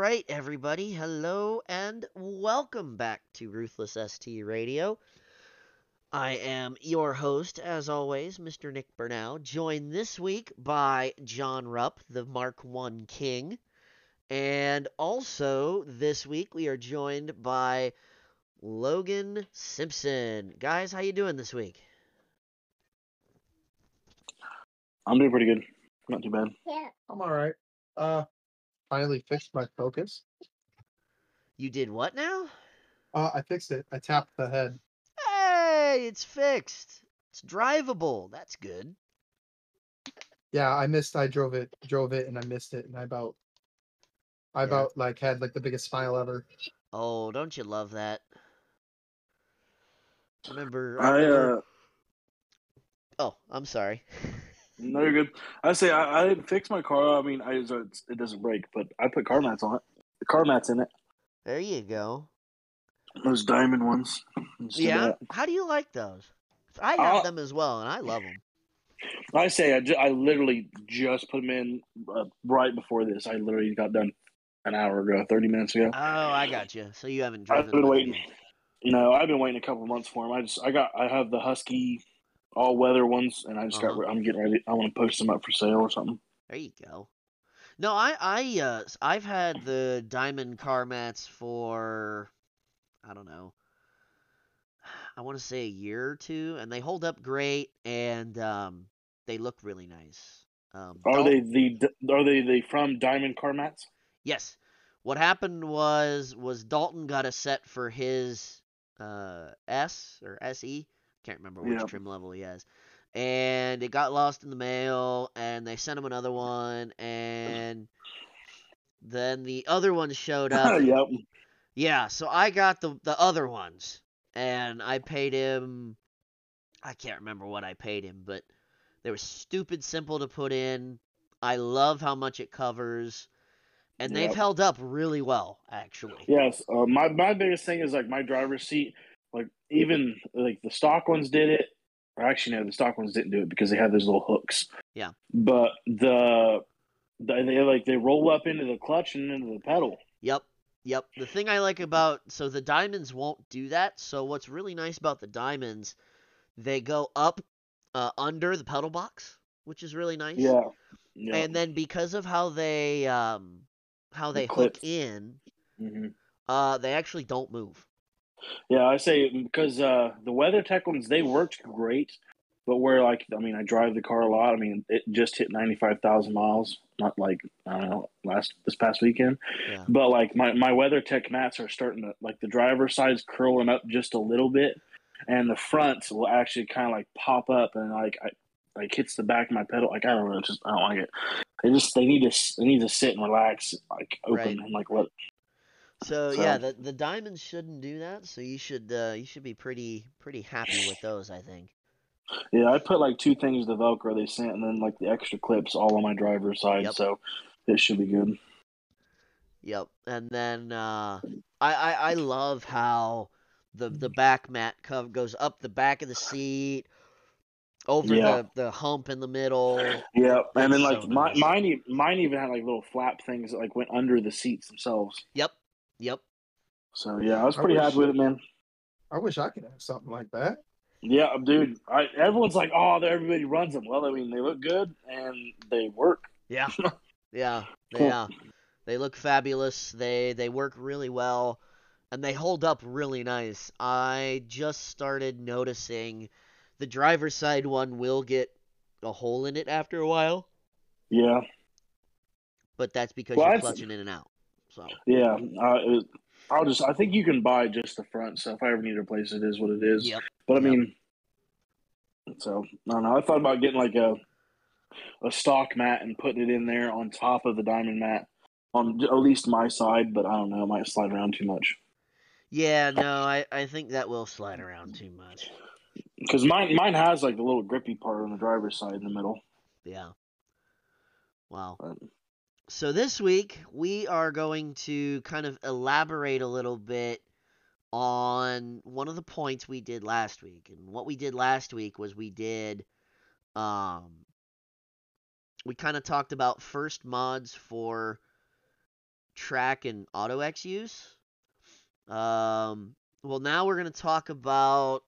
right, everybody. Hello and welcome back to Ruthless ST Radio. I am your host, as always, Mr. Nick Burnow, joined this week by John Rupp, the Mark One King. And also this week we are joined by Logan Simpson. Guys, how you doing this week? I'm doing pretty good. Not too bad. Yeah. I'm all right. Uh, finally fixed my focus. You did what now? Uh, I fixed it. I tapped the head. Hey, it's fixed. It's drivable. That's good. Yeah, I missed. I drove it, drove it, and I missed it, and I about, I Yeah. about like had like the biggest smile ever. Oh, don't you love that? Remember? I remember- uh, Oh, I'm sorry. no, you're good. I say I, I didn't fix my car. I mean, I it's, it doesn't break, but I put car mats on it. The car mats in it. There you go. Those diamond ones. Yeah. How do you like those? I have Uh, them as well, and I love them. I say I, ju- I literally just put them in uh, right before this. I literally got done an hour ago, thirty minutes ago. Oh, I got you. So you haven't I've driven been waiting. yet. You know, I've been waiting a couple months for them. I just I got I have the Husky all weather ones, and I just Uh-huh. got I'm getting ready. I want to post them up for sale or something. There you go. No, I I uh I've had the diamond car mats for I don't know. I want to say a year or two, and they hold up great, and um, they look really nice. Um, Are they the are they the from Diamond car mats? Yes. What happened was was Dalton got a set for his uh S or SE. Can't remember which Yeah. trim level he has. And it got lost in the mail and they sent him another one and then the other one showed up. yep. yeah, so I got the the other ones and I paid him I can't remember what I paid him, but they were stupid simple to put in. I love how much it covers. And they've held up really well, actually. Yes, uh, my my biggest thing is like my driver's seat. Like even like the stock ones did it. Or actually, no, the stock ones didn't do it because they had those little hooks. Yeah. But the, the they like they roll up into the clutch and into the pedal. Yep. Yep. The thing I like about so the diamonds won't do that. So what's really nice about the diamonds, they go up uh, under the pedal box, which is really nice. Yeah. Yeah. And then because of how they um how The they hook clips. in, hmm uh they actually don't move. Yeah, I say because uh, the WeatherTech ones they worked great, but where like I mean I drive the car a lot. I mean it just hit ninety five thousand miles. Not like I don't know last this past weekend. Yeah. But like my my WeatherTech mats are starting to like the driver's side's curling up just a little bit, and the front will actually kind of like pop up and like I like hits the back of my pedal. Like I don't know, just I don't like it. They just they need to they need to sit and relax, like open Right. and like let. So, So- yeah, the the diamonds shouldn't do that. So you should uh you should be pretty pretty happy with those, I think. Yeah, I put like two things the Velcro they sent, and then like the extra clips all on my driver's side, Yep. so it should be good. Yep. And then uh, I, I I love how the the back mat cover goes up the back of the seat, over Yeah. the, the hump in the middle. Yeah, and then like so my, nice. mine, mine even had like little flap things that like went under the seats themselves. Yep. Yep. So yeah, I was I pretty wish- happy with it, man. I wish I could have something like that. Yeah, dude. I, everyone's like, "Oh, everybody runs them." Well, I mean, they look good and they work. Yeah. yeah. They, Cool. yeah. They look fabulous. They they work really well, and they hold up really nice. I just started noticing the driver's side one will get a hole in it after a while, Yeah, but that's because Well, you're that's- clutching in and out. So yeah. Uh, I'll just. I think you can buy just the front. So if I ever need to replace it, is what it is. Yep. But I Yep. mean, so I don't know. I thought about getting like a a stock mat and putting it in there on top of the diamond mat on at least my side. But I don't know. It might slide around too much Yeah, no, I, I think that will slide around too much. because mine mine has like the little grippy part on the driver's side in the middle. Yeah. Wow. But, So this week we are going to kind of elaborate a little bit on one of the points we did last week. And what we did last week was we did um we kind of talked about first mods for track and AutoX use. Um, well, now we're going to talk about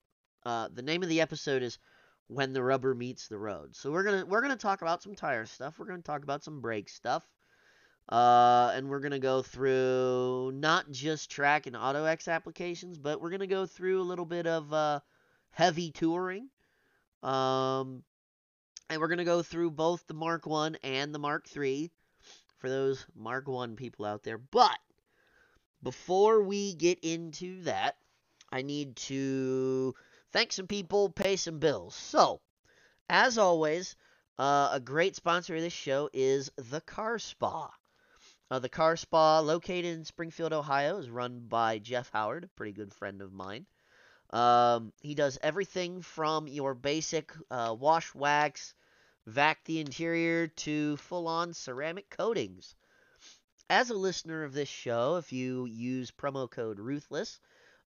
uh, the name of the episode is when the rubber meets the road. So we're gonna we're gonna talk about some tire stuff. We're gonna talk about some brake stuff. Uh, and we're gonna go through not just track and AutoX applications, but we're gonna go through a little bit of uh, heavy touring. Um, and we're gonna go through both the Mark One and the Mark Three for those Mark One people out there. But before we get into that, I need to thank some people, pay some bills. So, as always, uh, a great sponsor of this show is the Car Spa. Uh, the Car Spa, located in Springfield, Ohio, is run by Jeff Howard, a pretty good friend of mine. Um, he does everything from your basic uh, wash, wax, vac the interior to full on ceramic coatings. As a listener of this show, if you use promo code Ruthless,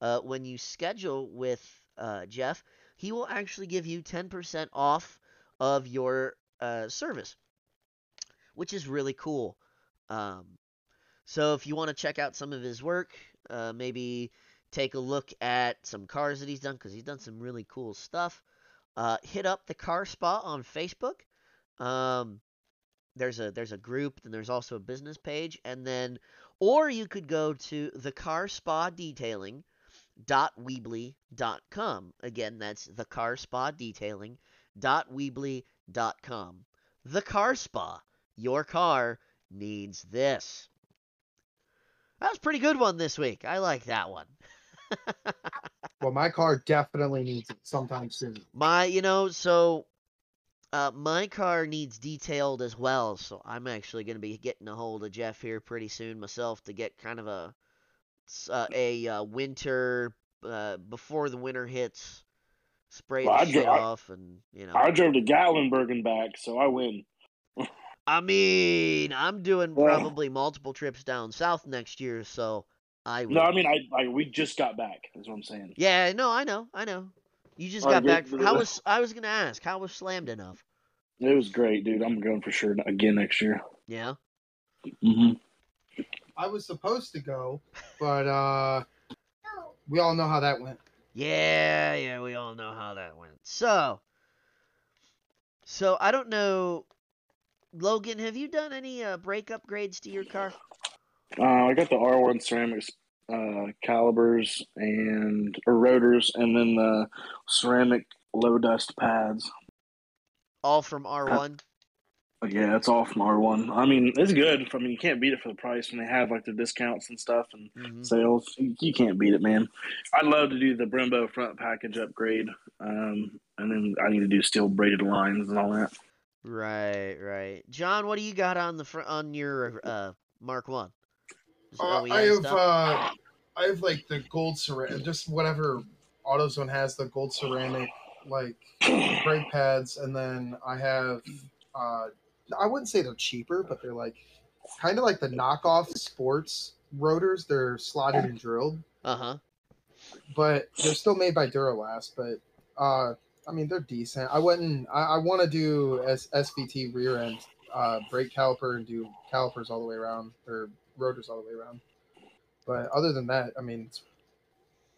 uh, when you schedule with uh, Jeff, he will actually give you 10% off of your uh, service, which is really cool. Um, so if you want to check out some of his work, uh, maybe take a look at some cars that he's done because he's done some really cool stuff. Uh, hit up the Car Spa on Facebook. Um, there's a there's a group, and there's also a business page, and then or you could go to the Car Spa Detailing dot weebly.com. Again, that's the car spa detailing dot weebly.com. The car spa. Your car needs this. That was a pretty good one this week. I like that one. well, my car definitely needs it sometime soon. My, you know, so uh, my car needs detailed as well. So I'm actually going to be getting a hold of Jeff here pretty soon myself to get kind of a uh, a uh, winter uh, before the winter hits, spray well, the shit off, and you know. I drove to Gatlinburg and back, so I win. I mean, I'm doing well, probably multiple trips down south next year, so I. No, I mean, I, I we just got back. Is what I'm saying. Yeah, no, I know, I know. You just got back. From, how was I was gonna ask? How was slammed enough? It was great, dude. I'm going for sure again next year. Yeah. Mhm. I was supposed to go, but uh we all know how that went. Yeah, yeah, we all know how that went. So, so I don't know, Logan. Have you done any uh, brake upgrades to your car? Uh, I got the R1 ceramics uh, calipers and or rotors, and then the ceramic low dust pads. All from R1. Yeah, it's all from R1. I mean, it's good. I mean, you can't beat it for the price when they have like the discounts and stuff and mm-hmm. sales. You, you, can't beat it, man. I'd love to do the Brembo front package upgrade, um, and then I need to do steel braided lines and all that. Right, right. John, what do you got on the front on your uh, Mark One? Uh, I have uh, I have like the gold ceramic, just whatever AutoZone has the gold ceramic like brake pads, and then I have uh, I wouldn't say they're cheaper, but they're like kind of like the knockoff sports rotors. They're slotted and drilled. Uh huh. But they're still made by Duralast. But uh, I mean, they're decent. I wouldn't. I, I want to do S- SVT rear end uh, brake caliper and do calipers all the way around or rotors all the way around. But other than that, I mean, it's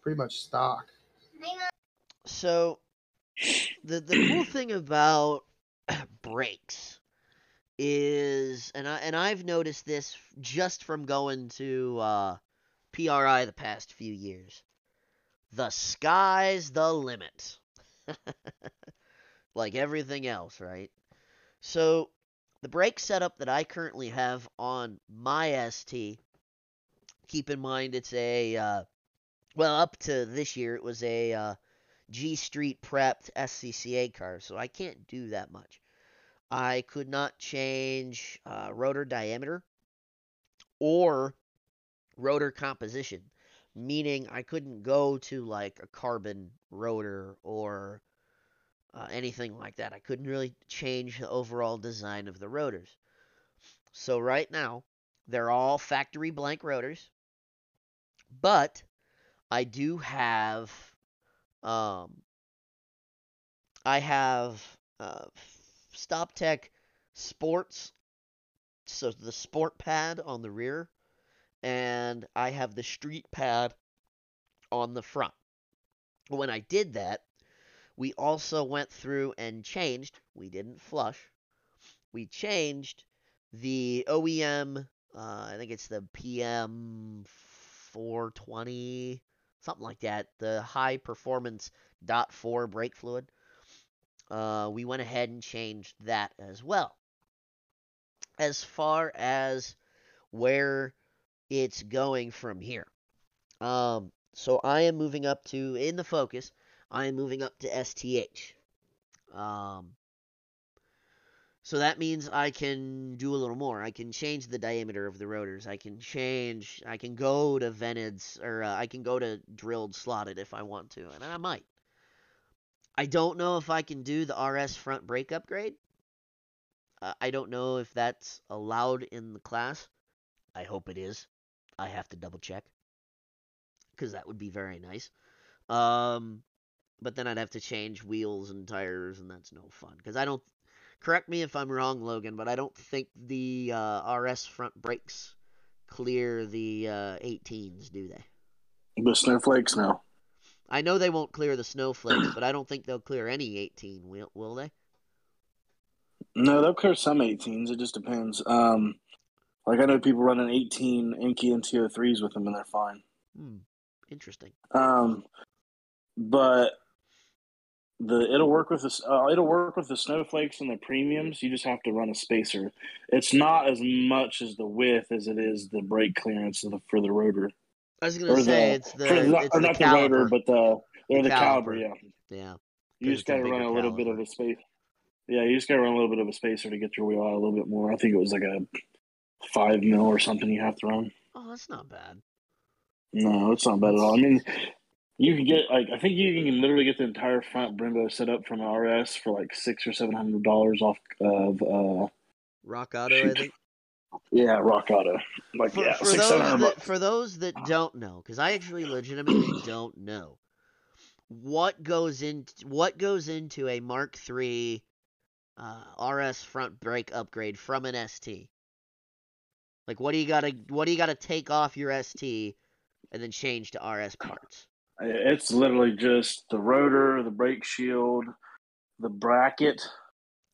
pretty much stock. So, the the cool thing about brakes is and I and I've noticed this just from going to uh, PRI the past few years. The sky's the limit. like everything else, right? So the brake setup that I currently have on my ST, keep in mind it's a uh, well up to this year it was a uh, G Street prepped SCCA car, so I can't do that much. I could not change uh, rotor diameter or rotor composition, meaning I couldn't go to like a carbon rotor or uh, anything like that. I couldn't really change the overall design of the rotors. So right now, they're all factory blank rotors, but I do have, um, I have uh, StopTech Sports, so the sport pad on the rear and I have the street pad on the front. When I did that, we also went through and changed, we didn't flush, we changed the OEM, uh, I think it's the PM 420, something like that, the high performance dot four brake fluid. Uh, we went ahead and changed that as well. As far as where it's going from here. Um, so I am moving up to, in the focus, I am moving up to STH. Um, so that means I can do a little more. I can change the diameter of the rotors. I can change, I can go to vented, or uh, I can go to drilled slotted if I want to, and I might. I don't know if I can do the RS front brake upgrade. Uh, I don't know if that's allowed in the class. I hope it is. I have to double check because that would be very nice. Um, but then I'd have to change wheels and tires, and that's no fun. Because I don't. Correct me if I'm wrong, Logan, but I don't think the uh, RS front brakes clear the uh, 18s, do they? The snowflakes, no. I know they won't clear the snowflakes, but I don't think they'll clear any 18, will, will they? No, they'll clear some 18s. It just depends. Um, like I know people running 18 Enkei and TO3s with them, and they're fine. Hmm. Interesting. Um, but the it'll work with the uh, it'll work with the snowflakes and the premiums. You just have to run a spacer. It's not as much as the width as it is the brake clearance the, for the rotor. I was gonna say the, it's the, the it's or the not caliper. the rotor, but the or The the, caliper. caliber. Yeah, yeah. you just got to run a little bit of a space. Yeah, you just got to run a little bit of a spacer to get your wheel out a little bit more. I think it was like a five mil or something you have to run. Oh, that's not bad. No, it's not bad at all. I mean, you can get like I think you can literally get the entire front Brembo set up from an RS for like six or seven hundred dollars off of uh Rock Auto, I think. yeah Rock Auto. Like For, yeah, for six those seven hundred that for those that don't know, because I actually legitimately don't know what goes in what goes into a Mark III uh, RS front brake upgrade from an ST. Like, what do you gotta what do you gotta take off your ST and then change to RS parts? It's literally just the rotor, the brake shield, the bracket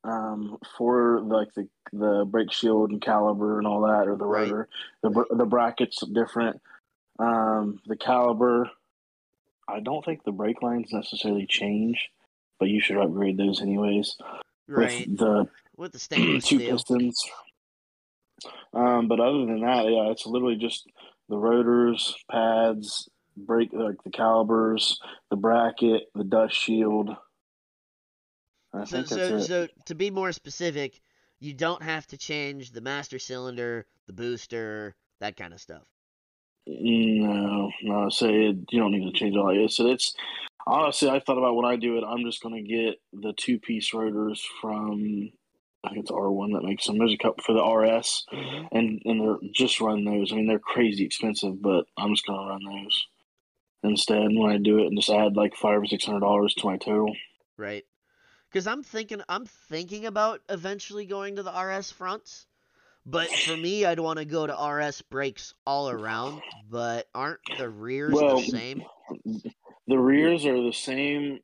um, for like the the brake shield and caliber and all that, or the Right. rotor. The the brackets different. Um, the caliber. I don't think the brake lines necessarily change, but you should upgrade those anyways. Right. With the With the stainless two steel. pistons. Um, but other than that, yeah, it's literally just the rotors, pads, brake like the calibers, the bracket, the dust shield. I So, think that's so, it. so to be more specific, you don't have to change the master cylinder, the booster, that kind of stuff. No, no. So it, you don't need to change all that. So it's honestly, I thought about when I do it. I'm just going to get the two piece rotors from. I think it's R1 that makes them. There's a couple for the RS, mm-hmm. and and they're just run those. I mean, they're crazy expensive, but I'm just going to run those instead when I do it, and just add like five or six hundred dollars to my total. Right. Because I'm thinking, I'm thinking about eventually going to the RS fronts, but for me, I'd want to go to RS brakes all around. But aren't the rears Well, the same? The rears are the same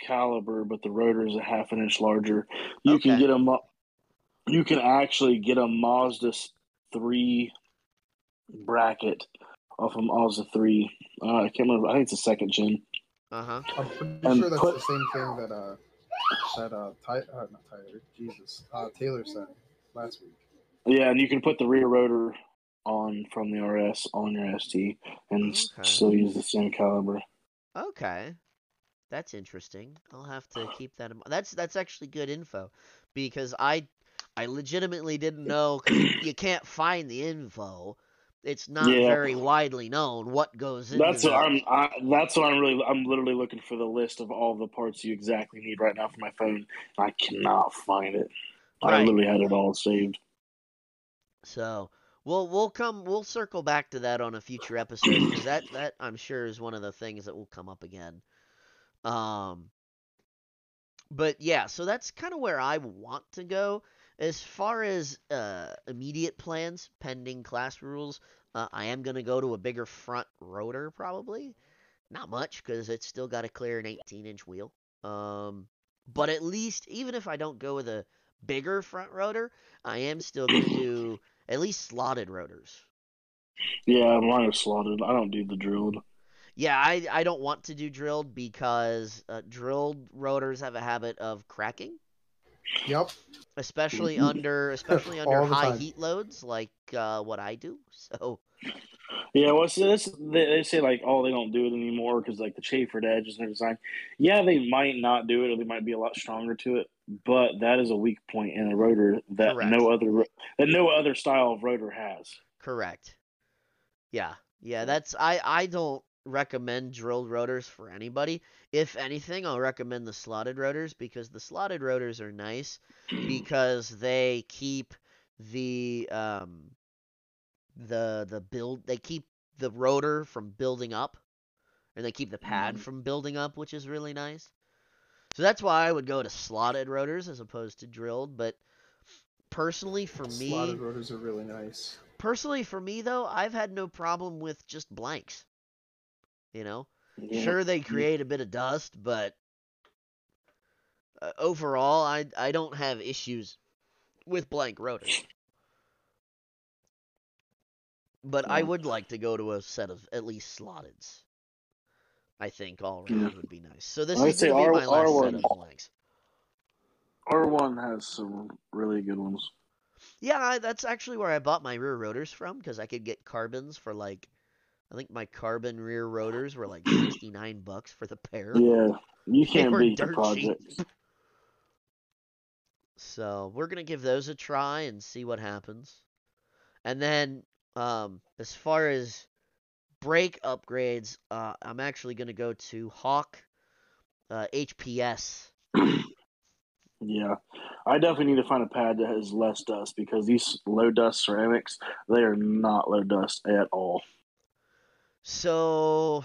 caliber, but the rotor is a half an inch larger. You can get them Mo- you can actually get a Mazda three bracket off of Mazda three. Uh, I can't remember. I think it's a second gen. Uh huh. I'm pretty And sure that's put- the same thing that uh that uh, Ty- uh not Tyler, Jesus, uh, Taylor said last week. Yeah, and you can put the rear rotor on from the RS on your ST and Okay. still use the same caliber. Okay. That's interesting. I'll have to keep that in mind. That's that's actually good info because I I legitimately didn't know 'cause you, can't find the info. It's not Yeah. very widely known what goes into That's what I'm. I, that's what I'm really. I'm literally looking for the list of all the parts you exactly need right now for my phone. I cannot find it. I literally had it all saved. So we'll we'll come we'll circle back to that on a future episode because that that I'm sure is one of the things that will come up again. Um, but yeah, so that's kind of where I want to go. As far as uh, immediate plans, pending class rules, uh, I am going to go to a bigger front rotor probably. Not much because it's still got to clear an 18 inch wheel. Um, but at least, even if I don't go with a bigger front rotor, I am still going to do at least slotted rotors. Yeah, mine are slotted. I don't do the drilled. Yeah, I, I don't want to do drilled because uh, drilled rotors have a habit of cracking. Yep. Especially under especially under high time. heat loads like uh, what I do. So. Yeah, well, so this, they, they say like, oh, they don't do it anymore because like the chamfered edge is their design. Yeah, they might not do it, or they might be a lot stronger to it. But that is a weak point in a rotor that Correct. no other that no other style of rotor has. Correct. Yeah, yeah. That's I I don't recommend drilled rotors for anybody. If anything, I'll recommend the slotted rotors because the slotted rotors are nice because they keep the um the the build they keep the rotor from building up and they keep the pad mm-hmm. from building up, which is really nice. So that's why I would go to slotted rotors as opposed to drilled, but personally for me slotted rotors are really nice. Personally for me though, I've had no problem with just blanks. You know, yeah. sure they create a bit of dust, but uh, overall, I I don't have issues with blank rotors. But. I would like to go to a set of at least slotteds. I think all around yeah. would be nice. So this is going to be my last R1, set of blanks. R one has some really good ones. Yeah, that's actually where I bought my rear rotors from because I could get carbons for like I think my carbon rear rotors were like 69 bucks for the pair. Yeah, you can't beat the project. So we're gonna give those a try and see what happens. And then, um, as far as brake upgrades, uh, I'm actually gonna go to Hawk uh, HPS. Yeah, I definitely need to find a pad that has less dust because these low dust ceramics, they are not low dust at all. So,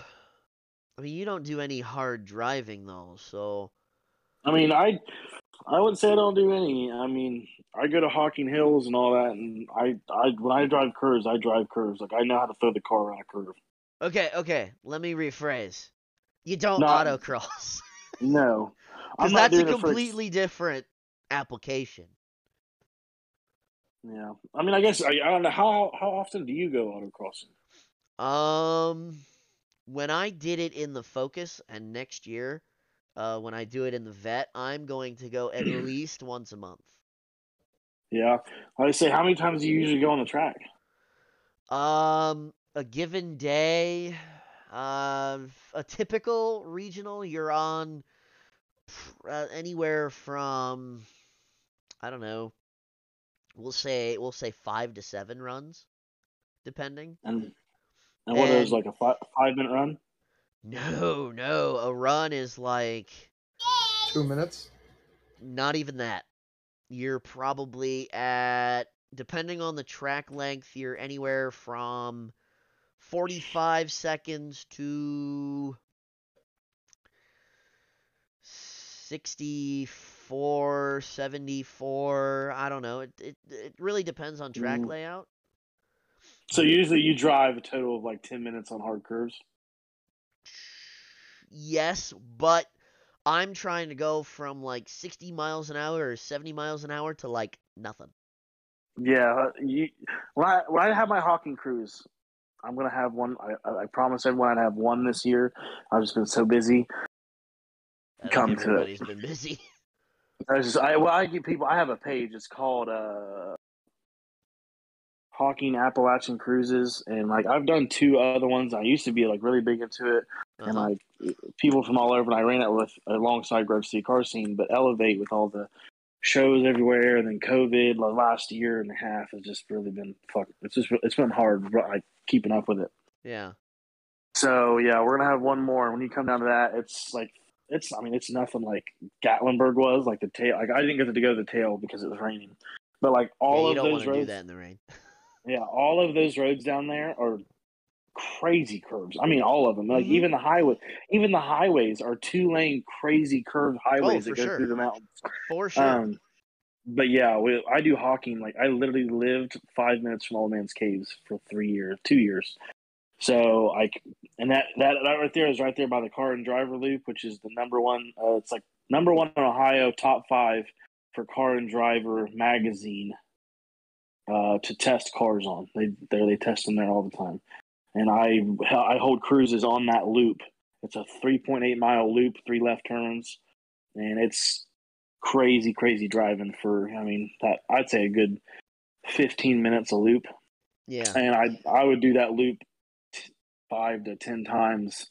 I mean, you don't do any hard driving though, so. I mean, I, I would say I don't do any. I mean, I go to Hocking Hills and all that, and I, I when I drive curves, I drive curves. Like I know how to throw the car on a curve. Okay, okay. Let me rephrase. You don't not, autocross. no, because that's a completely different application. Yeah, I mean, I guess I, I don't know how how often do you go autocrossing? Um, when I did it in the Focus and next year, uh, when I do it in the Vet, I'm going to go at least once a month. Yeah, I say, how many times do you usually go on the track? Um, a given day, uh, a typical regional, you're on uh, anywhere from, I don't know, we'll say we'll say five to seven runs, depending. And and what is like a five, five minute run? No, no. A run is like two minutes. Not even that. You're probably at depending on the track length, you're anywhere from 45 seconds to 64, 74. I don't know. It it, it really depends on track mm. layout. So usually you drive a total of like 10 minutes on hard curves? Yes, but I'm trying to go from like 60 miles an hour or 70 miles an hour to like nothing. Yeah, uh, you, when I when I have my Hocking cruise, I'm gonna have one. I, I promise everyone I'd have one this year. I've just been so busy. Come to it. been busy. I just I well I get people I have a page. It's called uh Hocking Appalachian cruises, and like I've done two other ones. I used to be like really big into it, uh-huh. and like people from all over. And I ran it with alongside Grove City Car Scene, but Elevate with all the shows everywhere, and then COVID the last year and a half has just really been fuck. It's just it's been hard but like keeping up with it. Yeah. So yeah, we're gonna have one more. When you come down to that, it's like it's. I mean, it's nothing like Gatlinburg was. Like the tail. Like I didn't get to go to the tail because it was raining. But like all yeah, of those roads, do that in the rain. Yeah, all of those roads down there are crazy curves. I mean, all of them. Like mm-hmm. even the highway, even the highways are two lane crazy curved highways oh, that go sure. through the mountains. For sure. Um, but yeah, we, I do Hocking. Like I literally lived five minutes from Old Man's Caves for three years, two years. So I and that that that right there is right there by the car and driver loop, which is the number one. Uh, it's like number one in Ohio, top five for car and driver magazine uh, to test cars on. They they they test them there all the time, and I I hold cruises on that loop. It's a 3.8 mile loop, three left turns, and it's crazy crazy driving for. I mean that I'd say a good 15 minutes a loop. Yeah, and I I would do that loop five to ten times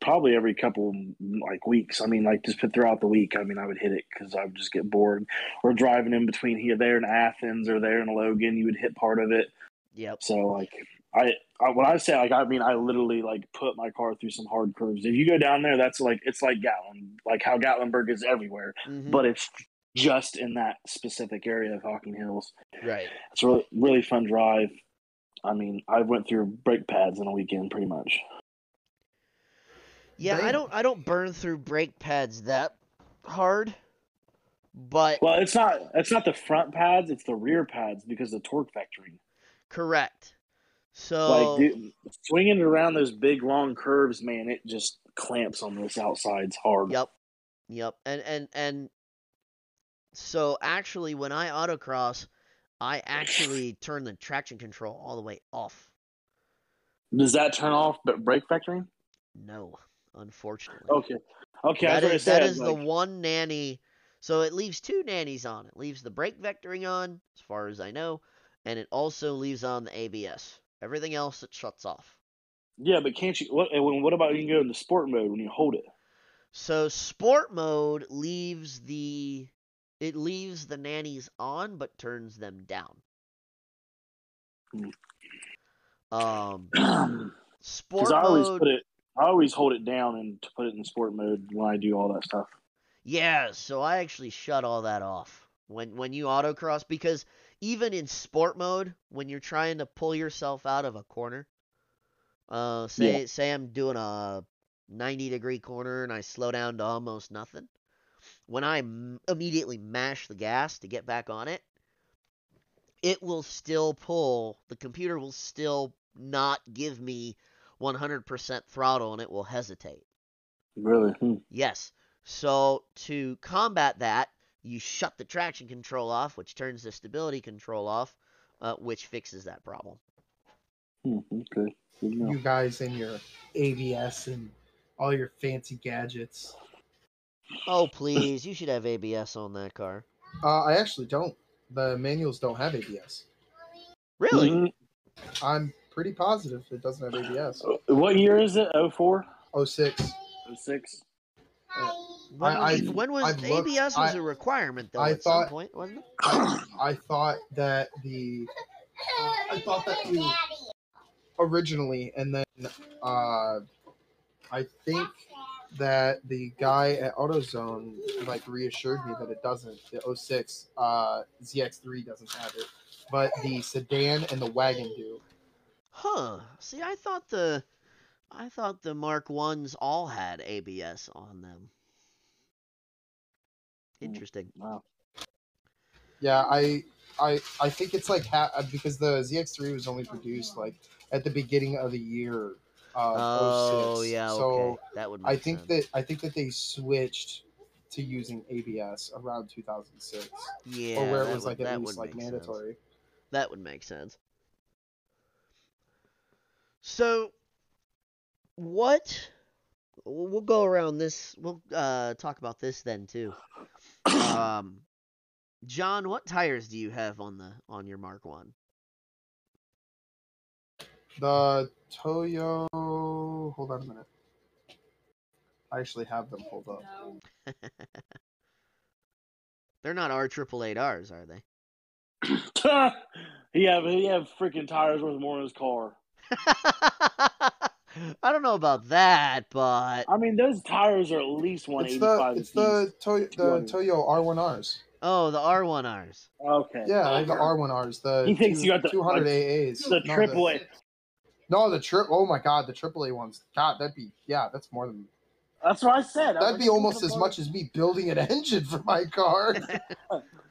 probably every couple like weeks. I mean, like just throughout the week. I mean, I would hit it because I would just get bored. Or driving in between here, there in Athens, or there in Logan, you would hit part of it. Yep. So like, I, I when I say like, I mean, I literally like put my car through some hard curves. If you go down there, that's like it's like Gatlin, like how Gatlinburg is everywhere, mm-hmm. but it's just in that specific area of Hocking Hills. Right. It's a really really fun drive. I mean, I went through brake pads in a weekend pretty much. Yeah, I don't I don't burn through brake pads that hard. But Well, it's not it's not the front pads, it's the rear pads because of torque vectoring. Correct. So like dude, swinging around those big long curves, man, it just clamps on those outsides hard. Yep. Yep. And and and so actually when I autocross, I actually turn the traction control all the way off. Does that turn off but brake vectoring? No unfortunately. Okay. Okay. That is, said, that is like... the one nanny. So it leaves two nannies on. It leaves the brake vectoring on, as far as I know, and it also leaves on the ABS. Everything else it shuts off. Yeah, but can't you? What? What about you can go into sport mode when you hold it? So sport mode leaves the it leaves the nannies on but turns them down. Hmm. Um, sport I always mode, put it I always hold it down and to put it in sport mode when I do all that stuff. Yeah, so I actually shut all that off when when you autocross because even in sport mode, when you're trying to pull yourself out of a corner, uh, say yeah. say I'm doing a 90 degree corner and I slow down to almost nothing. When I m- immediately mash the gas to get back on it, it will still pull. The computer will still not give me 100% throttle and it will hesitate. Really? Hmm. Yes. So to combat that, you shut the traction control off, which turns the stability control off, uh, which fixes that problem. Hmm, okay. You guys and your ABS and all your fancy gadgets. Oh please, you should have ABS on that car. Uh, I actually don't. The manuals don't have ABS. Really? Mm-hmm. I'm pretty positive it doesn't have ABS. Uh, what year is it? 04? 06. 06. Uh, when, I, was, when was I've ABS looked, was I, a requirement though? I at thought, some point, wasn't it? I, I thought that the I thought that the originally, and then uh, I think that the guy at AutoZone like reassured me that it doesn't. The 06 uh, ZX3 doesn't have it, but the sedan and the wagon do. Huh. See, I thought the I thought the Mark Ones all had ABS on them. Hmm. Interesting. Wow. Yeah, I I I think it's like ha- uh, because the ZX3 was only produced like at the beginning of the year. Uh, oh yeah, so okay. that would. I think sense. that I think that they switched to using ABS around 2006. Yeah, or where it was would, like at least like mandatory. Sense. That would make sense. So, what? We'll go around this. We'll uh, talk about this then too. Um, John, what tires do you have on the on your Mark One? The Toyo. Hold on a minute. I actually have them pulled up. They're not R triple eight R's, are they? he have he have freaking tires worth more in his car. I don't know about that, but I mean those tires are at least one eighty five. It's the it's the Toyo, the Toyo R one Rs. Oh, the R one Rs. Okay. Yeah, I have the R one Rs. The he thinks two, you got the two hundred AAs. The triple A. No, the trip. Oh my God, the triple A ones. God, that'd be yeah, that's more than. That's what I said. That'd be almost as much as me building an engine for my car.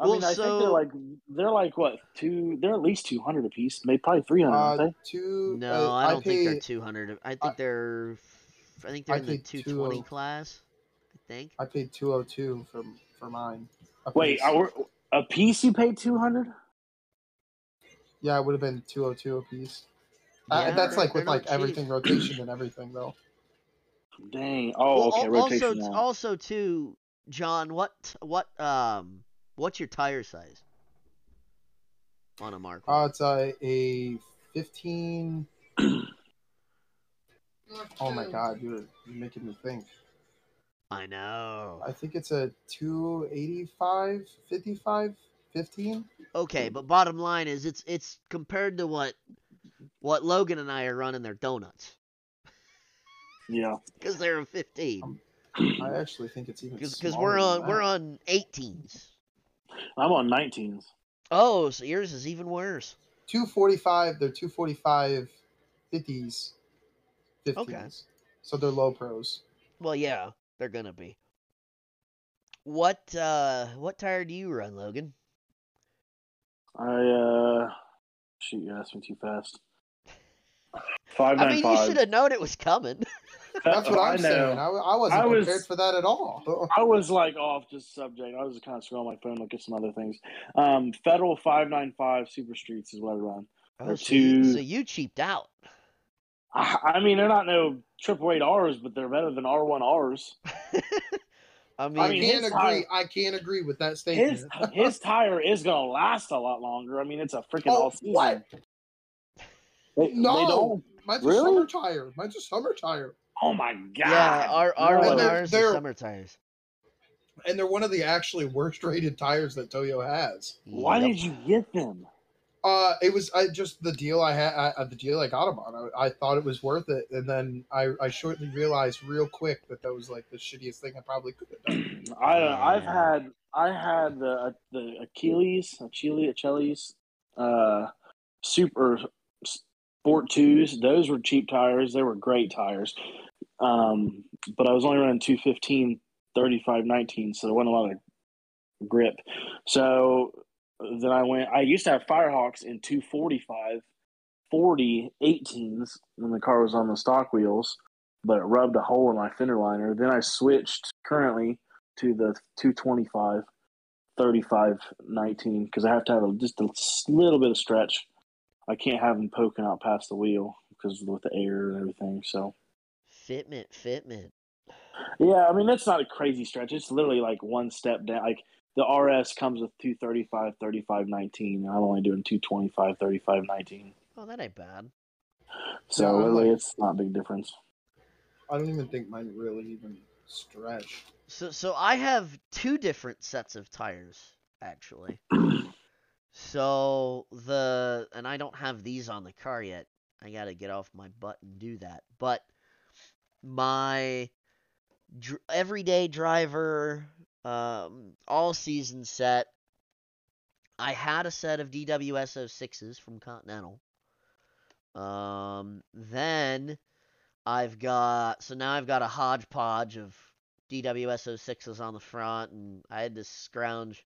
I well, mean, I so, think they're like they're like what two? They're at least two hundred a piece. Maybe probably three hundred. Uh. Two? No, uh, I don't I think they're two hundred. I think I, they're. I think they're I in the two twenty class. I think. I paid two oh two for for mine. Wait, our, a piece you paid two hundred? Yeah, it would have been two oh two a piece. Uh, yeah, uh, that's like with like everything rotation and everything though. Dang. Oh, well, okay. Also, now. also too, John. What what um what's your tire size on a Mark? Uh, it's a a fifteen. oh my god, you're, you're making me think. I know. I think it's a 285, 55, 15. Okay, but bottom line is it's it's compared to what what Logan and I are running their donuts. Yeah. Because they're a 15. Um, I actually think it's even because we're on we're on 18s. I'm on 19s. Oh, so yours is even worse. 245. They're 245 50s. 50s. Okay. So they're low pros. Well, yeah, they're gonna be. What uh what tire do you run, Logan? I uh shoot, you asked me too fast. Five I mean, you should have known it was coming. That's what I'm I saying. I, I wasn't I was, prepared for that at all. I was like off just subject. I was just kind of scrolling my phone, look at some other things. Um, Federal five nine five Super Streets is what I run. Oh, so, two... you, so you cheaped out. I, I mean, they're not no triple eight R's, but they're better than R one R's. I mean, I can't agree. Tire, I can't agree with that statement. His, his tire is going to last a lot longer. I mean, it's a freaking oh, all season. What? They, no, they mine's really? a summer tire. Mine's a summer tire. Oh my god! Yeah, our our no. ours are summer tires. And they're one of the actually worst rated tires that Toyo has. Why yep. did you get them? Uh, it was I just the deal I had, I, the deal I got them on. I, I, thought it was worth it, and then I, I shortly realized real quick that that was like the shittiest thing I probably could have done. I I've had I had the the Achilles, Achilles, Achilles, uh, super sport twos. Those were cheap tires. They were great tires. Um, but I was only running 215, 35, 19, so there wasn't a lot of grip. So then I went, I used to have Firehawks in 245, 40, 18s when the car was on the stock wheels, but it rubbed a hole in my fender liner. Then I switched currently to the 225, 35, 19 because I have to have a, just a little bit of stretch. I can't have them poking out past the wheel because with the air and everything. So fitment, fitment. Yeah, I mean that's not a crazy stretch. It's literally like one step down. Like the RS comes with 235, 35, 19. I'm only doing 225, 35, 19. Oh, that ain't bad. So yeah, literally, like, it's not a big difference. I don't even think mine really even stretch. So, so I have two different sets of tires actually. so the and I don't have these on the car yet. I got to get off my butt and do that. But my dr- everyday driver um, all season set. I had a set of DWS 06s from Continental. Um, then I've got so now I've got a hodgepodge of DWS 06s on the front, and I had to scrounge,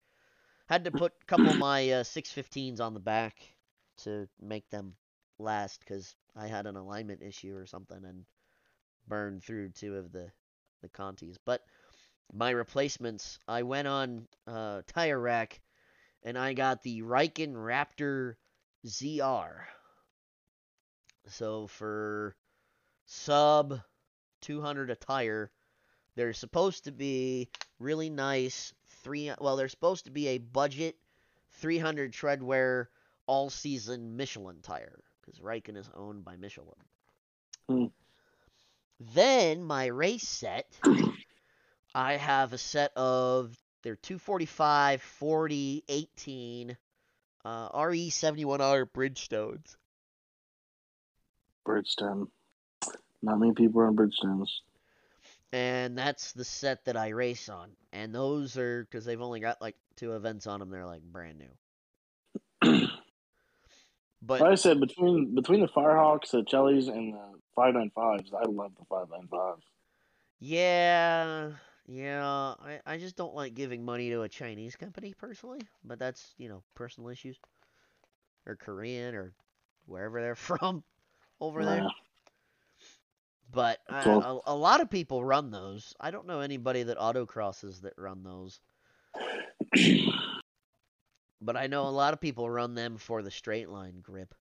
had to put a couple of my uh, 615s on the back to make them last because I had an alignment issue or something, and burned through two of the the Contis. But my replacements, I went on uh, Tire Rack and I got the Riken Raptor ZR. So for sub 200 a tire, they're supposed to be really nice three. Well, they're supposed to be a budget 300 treadwear all season Michelin tire because Riken is owned by Michelin. Mm. Then my race set, I have a set of they're 245, 40, 18, uh, RE71R Bridgestones. Bridgestone. Not many people are on Bridgestones. And that's the set that I race on. And those are, because they've only got like two events on them, they're like brand new. But like I said, between between the Firehawks, the Chellies, and the five nine fives. I love the five nine fives. Yeah, Yeah, I, I just don't like giving money to a Chinese company personally, but that's, you know, personal issues. Or Korean or wherever they're from over yeah. there. But I, a, a, lot of people run those. I don't know anybody that autocrosses that run those. but I know a lot of people run them for the straight line grip.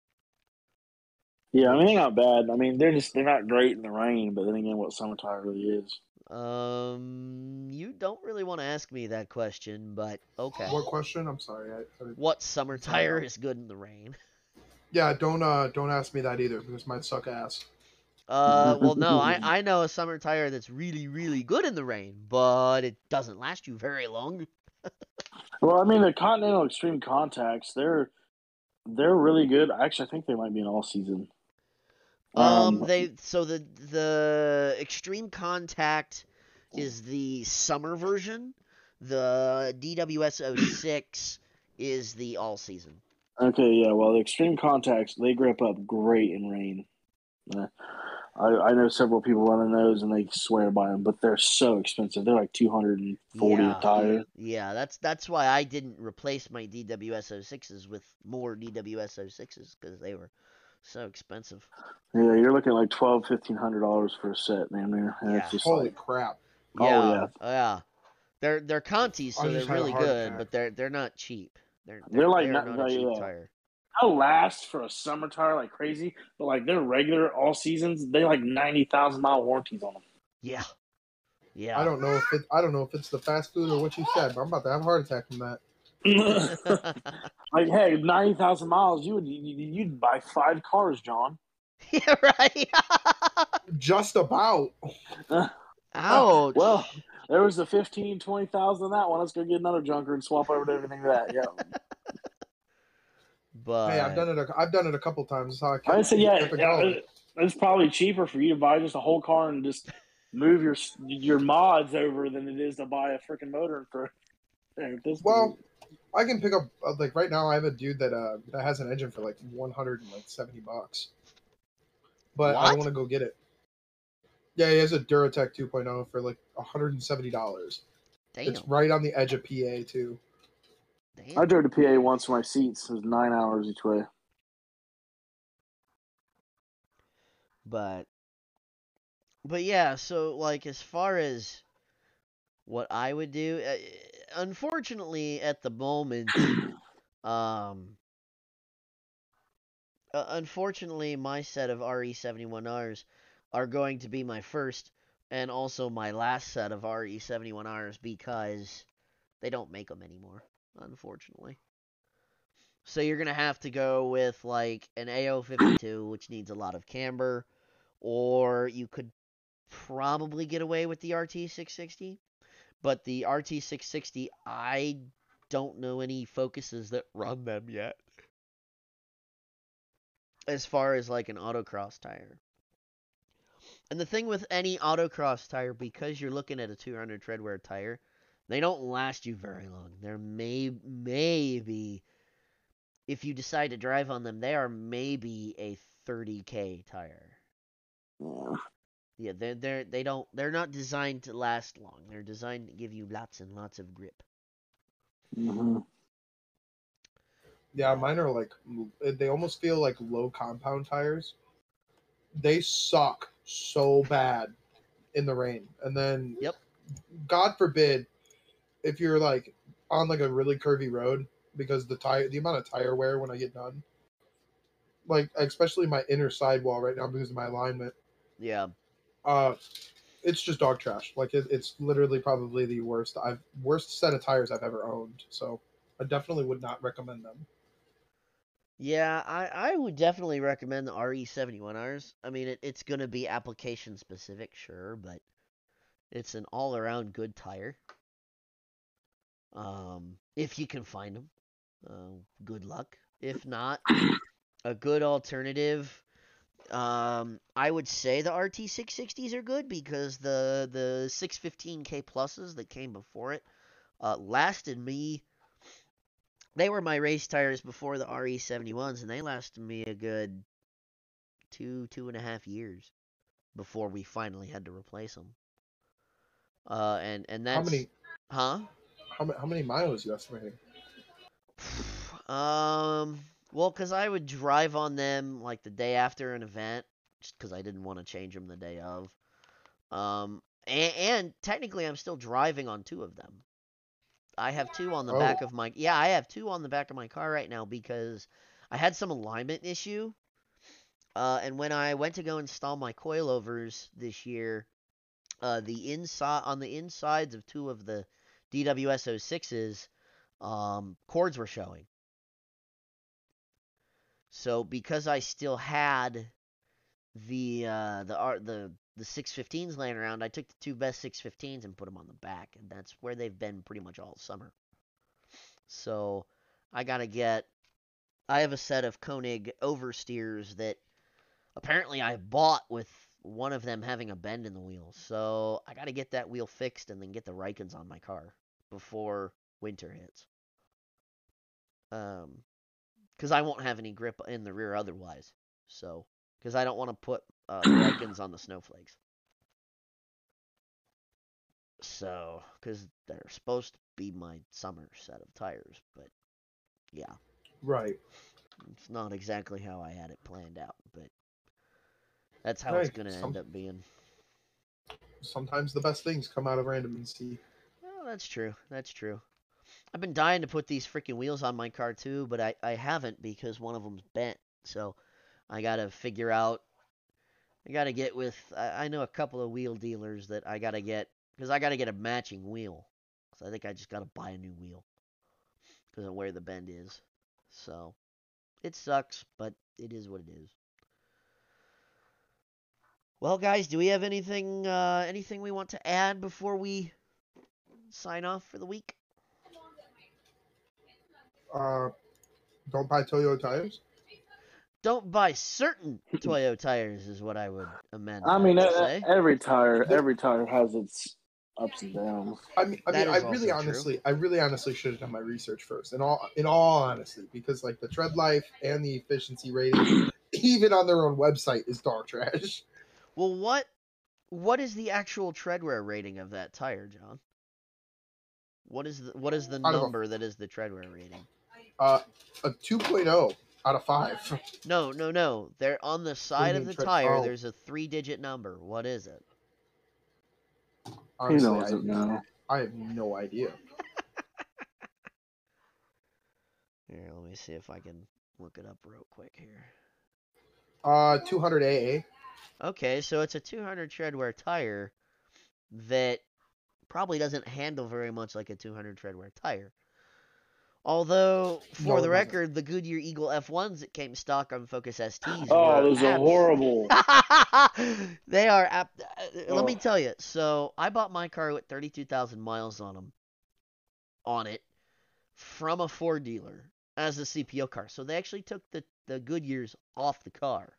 Yeah, I mean they're not bad. I mean they're just they're not great in the rain, but then again, what summer tire really is. Um, you don't really want to ask me that question, but okay. What question? I'm sorry. I, I what summer tire is good in the rain? Yeah, don't uh don't ask me that either because might suck ass. Uh, well, no, I I know a summer tire that's really really good in the rain, but it doesn't last you very long. Well, I mean the Continental Extreme Contacts, they're they're really good. Actually, I think they might be an all season. Um, um, they so the the Extreme Contact is the summer version. The DWS 06 is the all season. Okay, yeah. Well, the Extreme Contacts they grip up great in rain. Uh, I, I know several people running those, and they swear by them, but they're so expensive. They're like two hundred and forty yeah, a tire. Yeah, that's that's why I didn't replace my DWS 06s with more DWS 06s because they were so expensive. Yeah, you're looking like twelve, fifteen hundred dollars for a set, man. Man, yeah. Holy like, crap! Oh yeah, yeah. yeah. They're they're Contis, so they're really good, attack. but they're they're not cheap. They're they're, they're like they're not, not a cheap yeah. tire. They'll last for a summer tire like crazy, but like their regular all seasons, they like ninety thousand mile warranties on them. Yeah, yeah. I don't know if it. I don't know if it's the fast food or what you said, but I'm about to have a heart attack from that. like, hey, ninety thousand miles, you would you'd buy five cars, John. Yeah, right. Just about. Ouch. Well, there was the 15, 20,000 on that one. Let's go get another junker and swap over to everything to that. Yeah. But hey, I've done it. A, I've done it a couple times. How I, I said, yeah, yeah it's probably cheaper for you to buy just a whole car and just move your your mods over than it is to buy a freaking motor and throw. well, I can pick up uh, like right now. I have a dude that uh that has an engine for like one hundred and like seventy bucks, but what? I want to go get it. Yeah, he has a Duratec 2.0 for like hundred and seventy dollars. It's right on the edge of PA too. Damn. I drove to PA once for my seats. It was nine hours each way. But, but yeah. So like, as far as what I would do, uh, unfortunately, at the moment, um, uh, unfortunately, my set of RE71Rs are going to be my first and also my last set of RE71Rs because they don't make them anymore unfortunately. So you're to have to go with like an A052, which needs a lot of camber, or you could probably get away with the RT660. But the RT660, I don't know any focuses that run them yet. As far as like an autocross tire. And the thing with any autocross tire, because you're looking at a 200 treadwear tire, they don't last you very long. There may maybe if you decide to drive on them, they are maybe a 30k tire. Yeah. Yeah, they're they're they don't they're not designed to last long. They're designed to give you lots and lots of grip. Mm-hmm. Yeah, mine are like they almost feel like low compound tires. They suck so bad in the rain, and then yep. God forbid if you're like on like a really curvy road because the tire the amount of tire wear when I get done. Like especially my inner sidewall right now because of my alignment. Yeah. Uh it's just dog trash. Like it, it's literally probably the worst I've worst set of tires I've ever owned. So I definitely would not recommend them. Yeah, I, I would definitely recommend the RE71Rs. I mean, it, it's going to be application specific, sure, but it's an all around good tire. Um, if you can find them, uh, good luck. If not, a good alternative. Um, I would say the RT660s are good because the the 615K pluses that came before it uh, lasted me. They were my race tires before the RE71s, and they lasted me a good two two and a half years before we finally had to replace them. Uh, and and that's how many? Huh? How many? How many miles you estimating? um. Well, because I would drive on them like the day after an event, just because I didn't want to change them the day of. Um, and, and, technically, I'm still driving on two of them. I have two on the oh. back of my yeah, I have two on the back of my car right now because I had some alignment issue. Uh, and when I went to go install my coilovers this year, uh, the inside on the insides of two of the DWS06s, um, cords were showing. So because I still had the uh, the the the 615s laying around, I took the two best 615s and put them on the back, and that's where they've been pretty much all summer. So I gotta get. I have a set of Konig oversteers that apparently I bought with one of them having a bend in the wheel. So I gotta get that wheel fixed and then get the Raikens on my car before winter hits. Um, because I won't have any grip in the rear otherwise. So, because I don't want to put uh, Raikens on the snowflakes. So, because they're supposed to be my summer set of tires, but yeah. Right. It's not exactly how I had it planned out, but that's how hey, it's going to end up being. Sometimes the best things come out of randomness. That's true. That's true. I've been dying to put these freaking wheels on my car too, but I, I haven't because one of them's bent. So I got to figure out. I got to get with. I, I know a couple of wheel dealers that I got to get because I got to get a matching wheel. So I think I just got to buy a new wheel because of where the bend is. So it sucks, but it is what it is. Well, guys, do we have anything uh, anything we want to add before we sign off for the week? Uh, don't buy Toyo tires. Don't buy certain Toyo tires is what I would amend. I mean, every tire, every tire has its ups and downs. I mean, I mean, I really honestly, true. I really honestly should have done my research first. In all, in all honesty, because like the tread life and the efficiency rating, even on their own website, is dog trash. Well, what what is the actual treadwear rating of that tire, John? What is the what is the number that is the treadwear rating? Uh, a 2.0 out of five. No, no, no. They're on the side of the tre- tire. Oh. There's a three-digit number. What is it? Honestly, he knows I, it now. I have no idea. here, let me see if I can look it up real quick here. Uh, 200 AA. Okay, so it's a 200 treadwear tire that probably doesn't handle very much like a 200 treadwear tire. Although, for no, the record, the Goodyear Eagle F1s that came stock on Focus STs. Oh, those are horrible. they are. Ap- oh. Uh, uh, let me tell you. So, I bought my car with 32,000 miles on them, on it, from a Ford dealer as a CPO car. So, they actually took the, the Goodyears off the car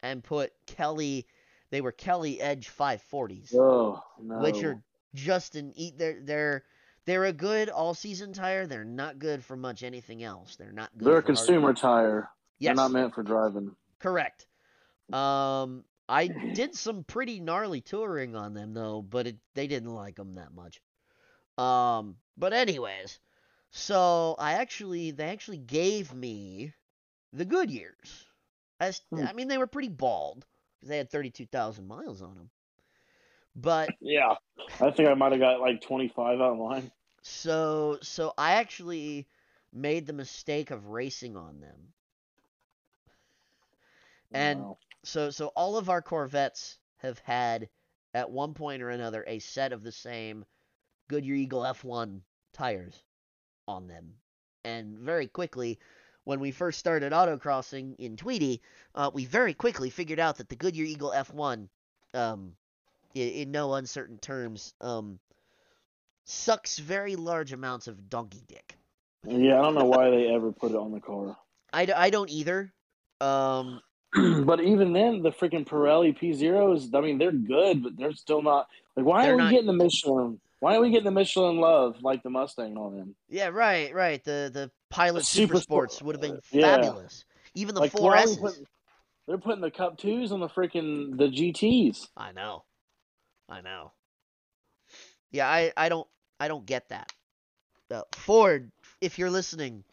and put Kelly. They were Kelly Edge 540s. Oh, no. Which are just eat They're, they're they're a good all season tire. They're not good for much anything else. They're not good. They're a consumer tire. Yes. They're not meant for driving. Correct. Um, I did some pretty gnarly touring on them though, but it, they didn't like them that much. Um, but anyways, so I actually they actually gave me the Goodyears. As hmm. I mean, they were pretty bald because they had thirty two thousand miles on them. But yeah, I think I might have got like 25 online. So so I actually made the mistake of racing on them. And wow. so so all of our Corvettes have had at one point or another a set of the same Goodyear Eagle F1 tires on them. And very quickly, when we first started autocrossing in Tweedy, uh, we very quickly figured out that the Goodyear Eagle F1 um, in, in no uncertain terms, um, sucks very large amounts of donkey dick. Yeah, I don't know why they ever put it on the car. I, I don't either. Um, but even then, the freaking Pirelli P Zeros, I mean, they're good, but they're still not. Like, why are we not, getting the Michelin? Why are we getting the Michelin love like the Mustang on them? Yeah, right, right. The the Pilot Super, Super Sports would have been fabulous. Yeah. Even the like, 4S. They're putting the Cup 2s on the freaking the GTs. I know. I know. Yeah, I, I don't I don't get that. Uh, Ford, if you're listening,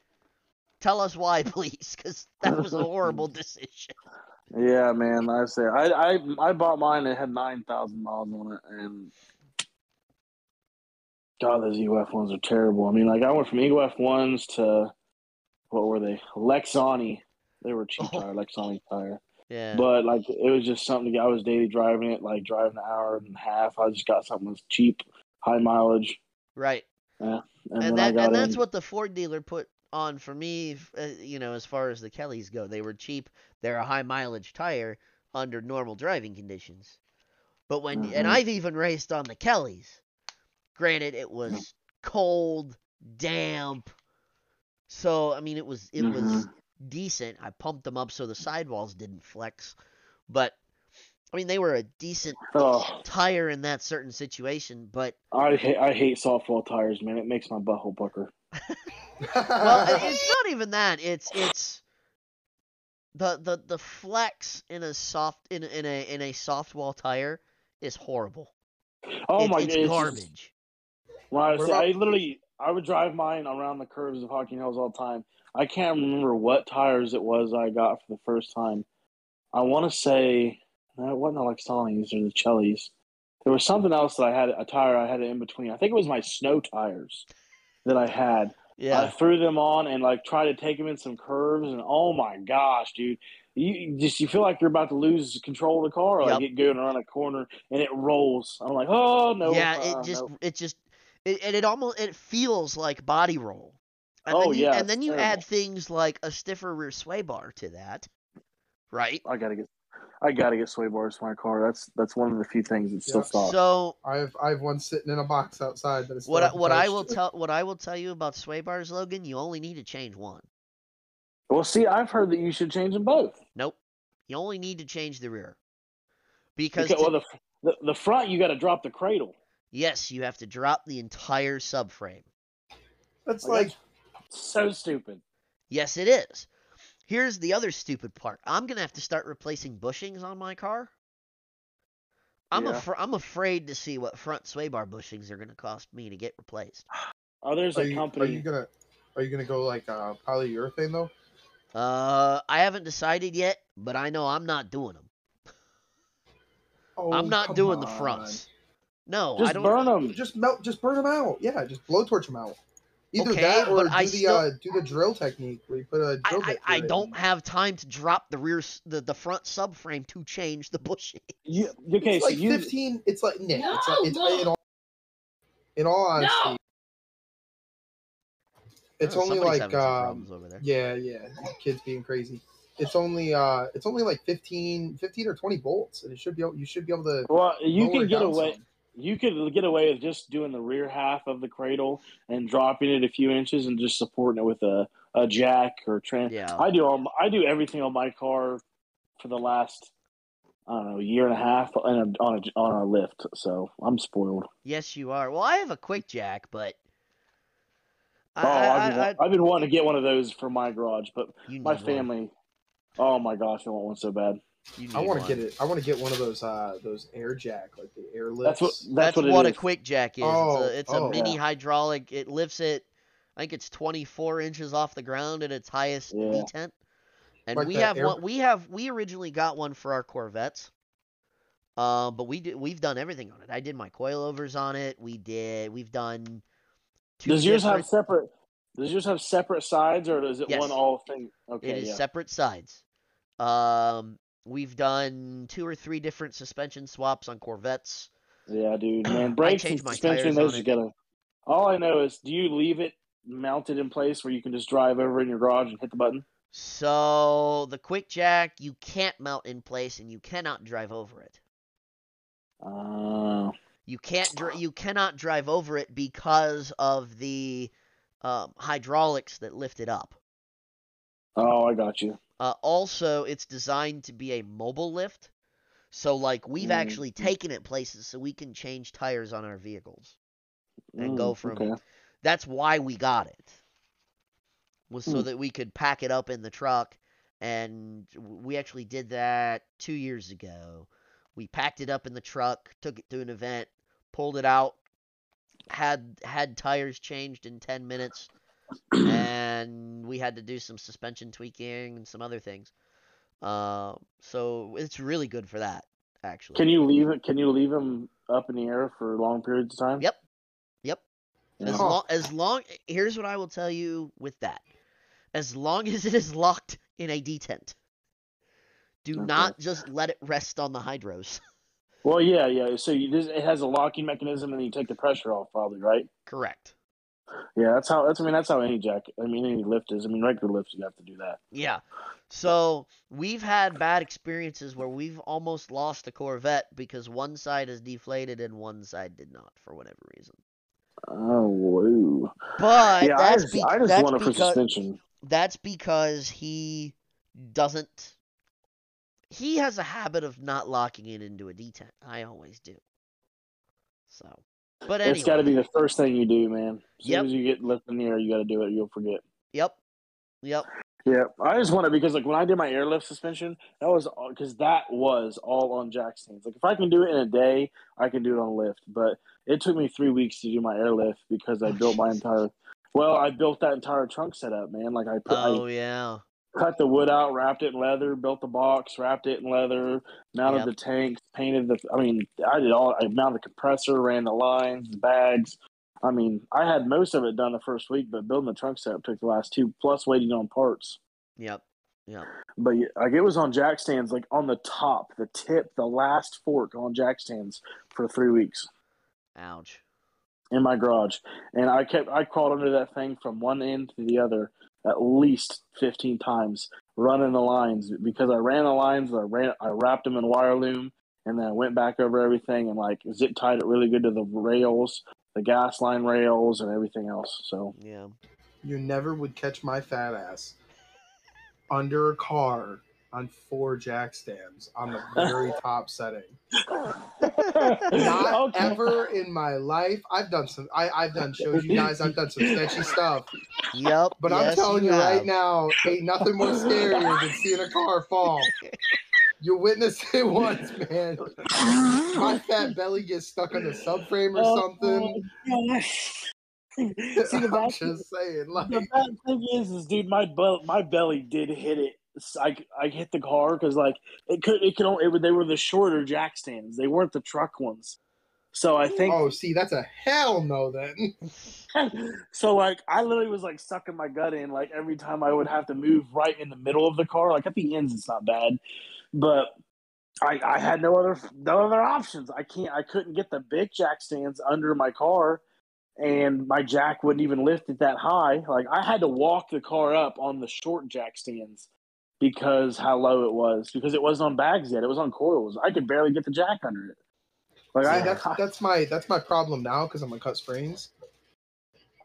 tell us why, please, because that was a horrible decision. Yeah, man. I say I I I bought mine. It had nine thousand miles on it, and God, those EOF ones are terrible. I mean, like I went from EOF ones to what were they? Lexani. They were cheap oh. tire, Lexani tire. Yeah. But like it was just something. To, I was daily driving it, like driving an hour and a half. I just got something that's cheap, high mileage. Right. Yeah. And, and that and that's what the Ford dealer put on for me. Uh, you know, as far as the Kellys go, they were cheap. They're a high mileage tire under normal driving conditions. But when mm-hmm. and I've even raced on the Kellys. Granted, it was cold, damp. So I mean, it was it mm-hmm. was decent. I pumped them up so the sidewalls didn't flex, but I mean they were a decent oh. tire in that certain situation. But I hate I hate softball tires, man. It makes my butthole pucker. well, it's not even that. It's it's the the the flex in a soft in in a in a soft wall tire is horrible. Oh it, my it's god, garbage. Well, I, say, I literally I would drive mine around the curves of Hocking Hills all the time. I can't remember what tires it was I got for the first time. I want to say it wasn't the Lexanis or the Kellys. There was something else that I had a tire I had in between. I think it was my snow tires that I had. Yeah. I threw them on and like tried to take them in some curves, and oh my gosh, dude! You just you feel like you're about to lose control of the car, like yep. get going around a corner and it rolls. I'm like, oh no. Yeah, uh, it just no. it just it, and it almost it feels like body roll. And oh then you, yeah, and then you terrible. add things like a stiffer rear sway bar to that, right? I gotta get I gotta get sway bars for my car. That's that's one of the few things that still stops. So I have I have one sitting in a box outside. But what I, what I will tell what I will tell you about sway bars, Logan, you only need to change one. Well, see, I've heard that you should change them both. Nope, you only need to change the rear because okay, well the, the the front you got to drop the cradle. Yes, you have to drop the entire subframe. That's like so stupid. Yes, it is. Here's the other stupid part. I'm gonna have to start replacing bushings on my car. I'm yeah. af- I'm afraid to see what front sway bar bushings are gonna cost me to get replaced. Oh, there's are a you, company. Are you gonna Are you gonna go like uh, polyurethane though? Uh, I haven't decided yet, but I know I'm not doing them. Oh, I'm not doing on. the fronts. No, just I don't. burn them. Just melt. Just burn them out. Yeah, just blowtorch them out. Either Okay, that or do I the still- uh, do the drill technique where you put a drill I, bit I through it don't and- have time to drop the rear s- the, the front subframe to change the bushing. You, okay, It's so like you fifteen. It's like Nick. it's like, it's No, in all. In all honesty, it's Oh, only like um, over there. yeah, yeah, kids being crazy. It's only uh, it's only like 15, 15 or twenty bolts, and it should be able, you should be able to. well, you can get away. some. You could get away with just doing the rear half of the cradle and dropping it a few inches and just supporting it with a, a jack or trans. Yeah. I do all, I do everything on my car for the last I don't know year and a half on a, on a, on a lift, so I'm spoiled. Yes, you are. Well, I have a quick jack, but I, oh, I, I've been, I've been wanting to get one of those for my garage, but my need one. family. Oh my gosh, I want one so bad. You I want to get it. I want to get one of those uh those air jack like the air That's lifts. what that's, That's, what, what, a is. quick jack is. Oh, it's a, it's a oh. mini Yeah. hydraulic. It lifts it. I think it's 24 inches off the ground at its highest Yeah. detent. And Like we have air- one. We have we originally got one for our Corvettes. Uh, but we did. We've done everything on it. I did my coilovers on it. We did. We've done. Two Does yours have separate? Does yours have separate sides, or is it Yes. one all thing? Okay, It is yeah. separate sides. Um, we've done two or three different suspension swaps on Corvettes. yeah, dude, man. Brakes and suspension, those you gotta. All I know is, do you leave it mounted in place where you can just drive over in your garage and hit the button? So the quick jack you can't mount in place and you cannot drive over it. Uh, You can't dri- you cannot drive over it because of the um, hydraulics that lift it up. oh, I got you. Uh, also, it's designed to be a mobile lift. So like we've Mm. actually taken it places so we can change tires on our vehicles. And go Mm, from- Okay. That's why we got it. Was so Hmm. that we could pack it up in the truck and we actually did that 2 years ago. We packed it up in the truck, took it to an event, pulled it out, had had tires changed in 10 minutes and we had to do some suspension tweaking and some other things. Uh, so it's really good for that actually. Can you leave it? Can you leave them up in the air for long periods of time? Yep. Yep. As oh. long as long here's what I will tell you with that. As long as it is locked in a detent. Do okay. not just let it rest on the hydros. Well, yeah, yeah. So you just, it has a locking mechanism, and you take the pressure off, probably, right? Correct. Yeah, that's how. That's I mean, that's how any jack. I mean, any lift is. I mean, regular lifts you have to do that. Yeah. So we've had bad experiences where we've almost lost a Corvette because one side is deflated and one side did not for whatever reason. Oh, whoa. But yeah, that's I just, be- I just want it for because, suspension. That's because he doesn't. He has a habit of not locking it into a detent. I always do. So, but anyway. It's got to be the first thing you do, man. As Yep. soon as you get left in the air, you got to do it. You'll forget. Yep. Yep. Yeah, I just want to because like when I did my airlift suspension, that was because that was all on jack stands. Like if I can do it in a day, I can do it on lift. But it took me three weeks to do my airlift because I oh, built my entire. Well, I built that entire trunk setup, man. Like I put, Oh I yeah. Cut the wood out, wrapped it in leather, built the box, wrapped it in leather, mounted Yep. the tanks, painted the. I mean, I did all. I mounted the compressor, ran the lines, the bags. I mean, I had most of it done the first week, but building the trunk setup took the last two, plus waiting on parts. Yep. Yep. But like it was on jack stands, like on the top, the tip, the last fork on jack stands for three weeks Ouch. in my garage, and I kept I crawled under that thing from one end to the other at least fifteen times, running the lines because I ran the lines, I ran, I wrapped them in wire loom, and then I went back over everything and like zip tied it really good to the rails, the gas line rails, and everything else. So Yeah. You never would catch my fat ass under a car on four jack stands on the very top setting. Not Okay. ever in my life. I've done some. I, I've done shows you guys. I've done some sketchy stuff. Yep. But I'm telling you, right now, ain't nothing more scarier than seeing a car fall. You witnessed it once, man. My fat belly gets stuck on the subframe or oh, something. See, the I'm bad, just saying, like, the bad thing is, is dude, my bel- my belly did hit it. I, I hit the car because like it could it could only it, they were the shorter jack stands. They weren't the truck ones. So I think oh, see, that's a hell no. Then so like I literally was like sucking my gut in like every time I would have to move right in the middle of the car. Like at the ends it's not bad. But I I had no other no other options. I can't I couldn't get the big jack stands under my car and my jack wouldn't even lift it that high. Like I had to walk the car up on the short jack stands because how low it was because it wasn't on bags yet. It was on coils. I could barely get the jack under it. Like See, I that's that's my that's my problem now because I'm gonna cut springs.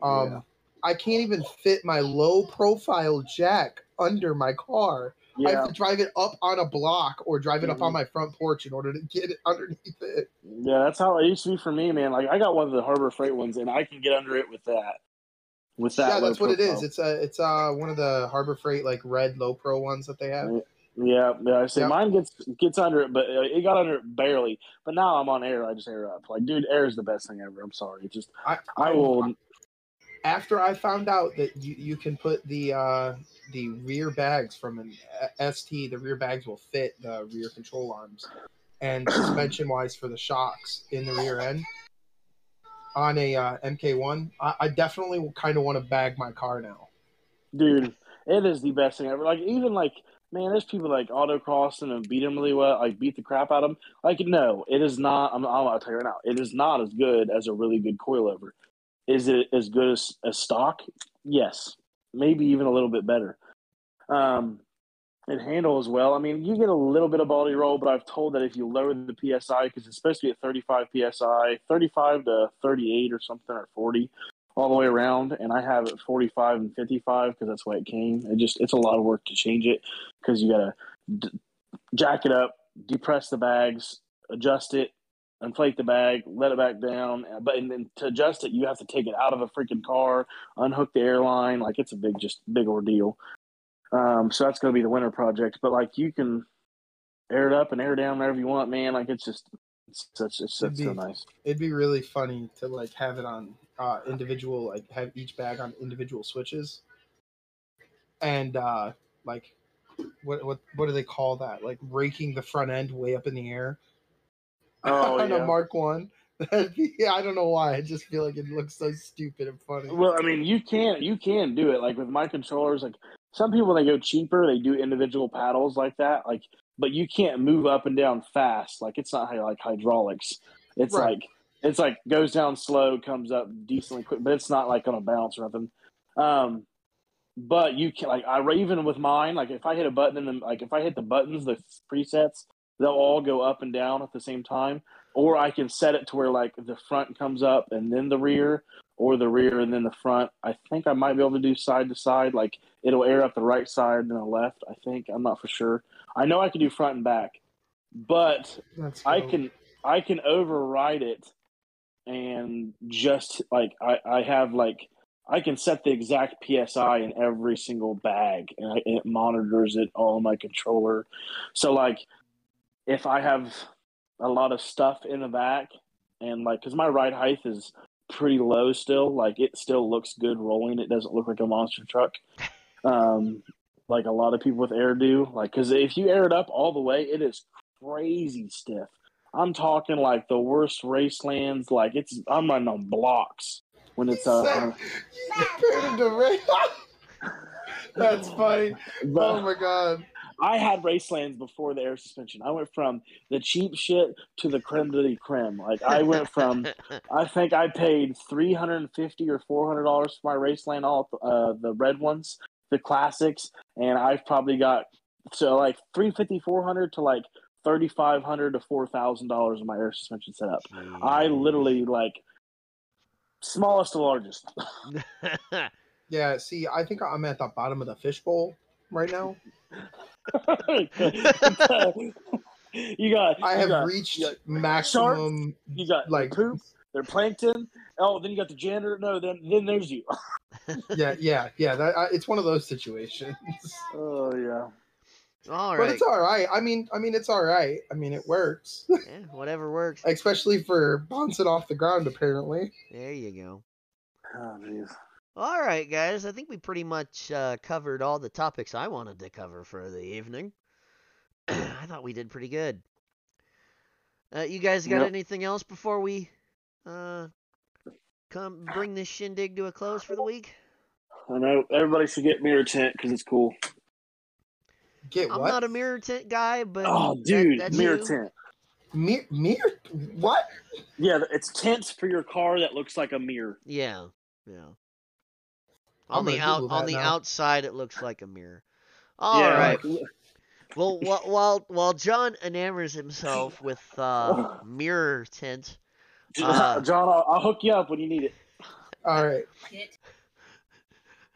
Um, Yeah. I can't even fit my low profile jack under my car. Yeah. I have to drive it up on a block or drive it up on Mhm. my front porch in order to get it underneath it. Yeah, that's how it used to be for me, man. Like I got one of the Harbor Freight ones, and I can get under it with that. With that, yeah, that's what it is. It's a it's uh one of the Harbor Freight like red low pro ones that they have. Yeah, yeah. I say Yep. mine gets gets under it, but uh, it got under it barely. But now I'm on air. I just air up. Like, dude, air is the best thing ever. I'm sorry. It just I I will. after I found out that you, you can put the uh, the rear bags from an uh, ST, the rear bags will fit the rear control arms, and suspension wise for the shocks in the rear end on a uh, MK1, I, I definitely kind of want to bag my car now. dude, it is the best thing ever. Like even like man, there's people like autocrossing and beat them really well, like beat the crap out of them. Like no, it is not. I'm, I'll tell you right now, it is not as good as a really good coilover. Is it as good as, as stock? Yes, maybe even a little bit better. Um, it handles well. I mean, you get a little bit of body roll, but I've told that if you lower the psi, because it's supposed to be at 35 psi, 35 to 38 or something, or 40, all the way around, and I have it 45 and 55 because that's why it came. It just it's a lot of work to change it because you gotta d- jack it up, depress the bags, adjust it, inflate the bag, let it back down. Uh, but and then to adjust it, you have to take it out of the freaking car, unhook the airline. Like it's a big, just big ordeal. Um, so that's gonna be the winter project. But like you can air it up and air down wherever you want, man. Like it's just It's such it's, it's be, so nice. It'd be really funny to like have it on uh, individual, like have each bag on individual switches, and uh, like what what what do they call that? Like raking the front end way up in the air. Oh, on yeah. a Mark One. yeah, I don't know why. I just feel like it looks so stupid and funny. Well, I mean, you can you can do it like with my controllers. Like some people, when they go cheaper. They do individual paddles like that. Like, but you can't move up and down fast. Like it's not like hydraulics. It's Right. like it's like goes down slow, comes up decently quick, but it's not like on a bounce or nothing. Um, but you can like I even with mine, like if I hit a button and then like if I hit the buttons, the presets, they'll all go up and down at the same time. Or I can set it to where like the front comes up and then the rear, or the rear and then the front. I think I might be able to do side to side. Like it'll air up the right side and the left. I think I'm not for sure. I know I can do front and back, but I can I can override it and just like I, I have like I can set the exact PSI in every single bag and, I, and it monitors it all on my controller. So like if I have a lot of stuff in the back and like because my ride height is pretty low still, like it still looks good rolling. It doesn't look like a monster truck. Um, like a lot of people with air do. Like because if you air it up all the way, it is crazy stiff. I'm talking like the worst Racelands. Like it's I'm running on blocks when it's uh. You compared him to Ray. That's funny. but Oh my god. I had Racelands before the air suspension. I went from the cheap shit to the creme de la creme. Like I went from I think I paid three hundred and fifty or four hundred dollars for my Raceland, all uh, the red ones, the classics, and I've probably got so like three fifty, four hundred to like thirty five hundred to four thousand dollars in my air suspension setup. I literally like smallest to largest. Yeah, see, I think I'm at the bottom of the fishbowl right now. you got I you have got- reached you got maximum you got like poop. They're plankton. Oh, then you got the janitor. No, then then there's you. yeah, yeah, yeah. That I, it's one of those situations. Oh yeah. all But it's all right. I mean, I mean, it's all right. I mean, it works, Yeah, whatever works. especially for bouncing off the ground. Apparently, There you go. Oh jeez. All right, guys. I think we pretty much uh, covered all the topics I wanted to cover for the evening. I thought we did pretty good. Uh, you guys got Yep. anything else before we uh, come bring this shindig to a close for the week? I know everybody should get mirror tent because it's cool. get what? I'm not a mirror tent guy, but Oh, that- dude, that's mirror you. tent. Mir- mirror? What? Yeah, it's tents for your car that looks like a mirror. Yeah, yeah. I'm On the out Google on the now. outside, it looks like a mirror. All yeah, right. like- Well, wh- while while John enamors himself with uh, mirror tint, Uh, John, I'll, I'll hook you up when you need it. All right.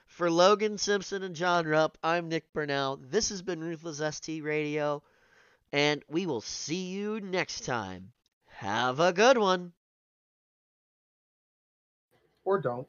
for Logan Simpson and John Rupp, I'm Nick Burnell. This has been Ruthless ST Radio, and we will see you next time. Have a good one. Or don't.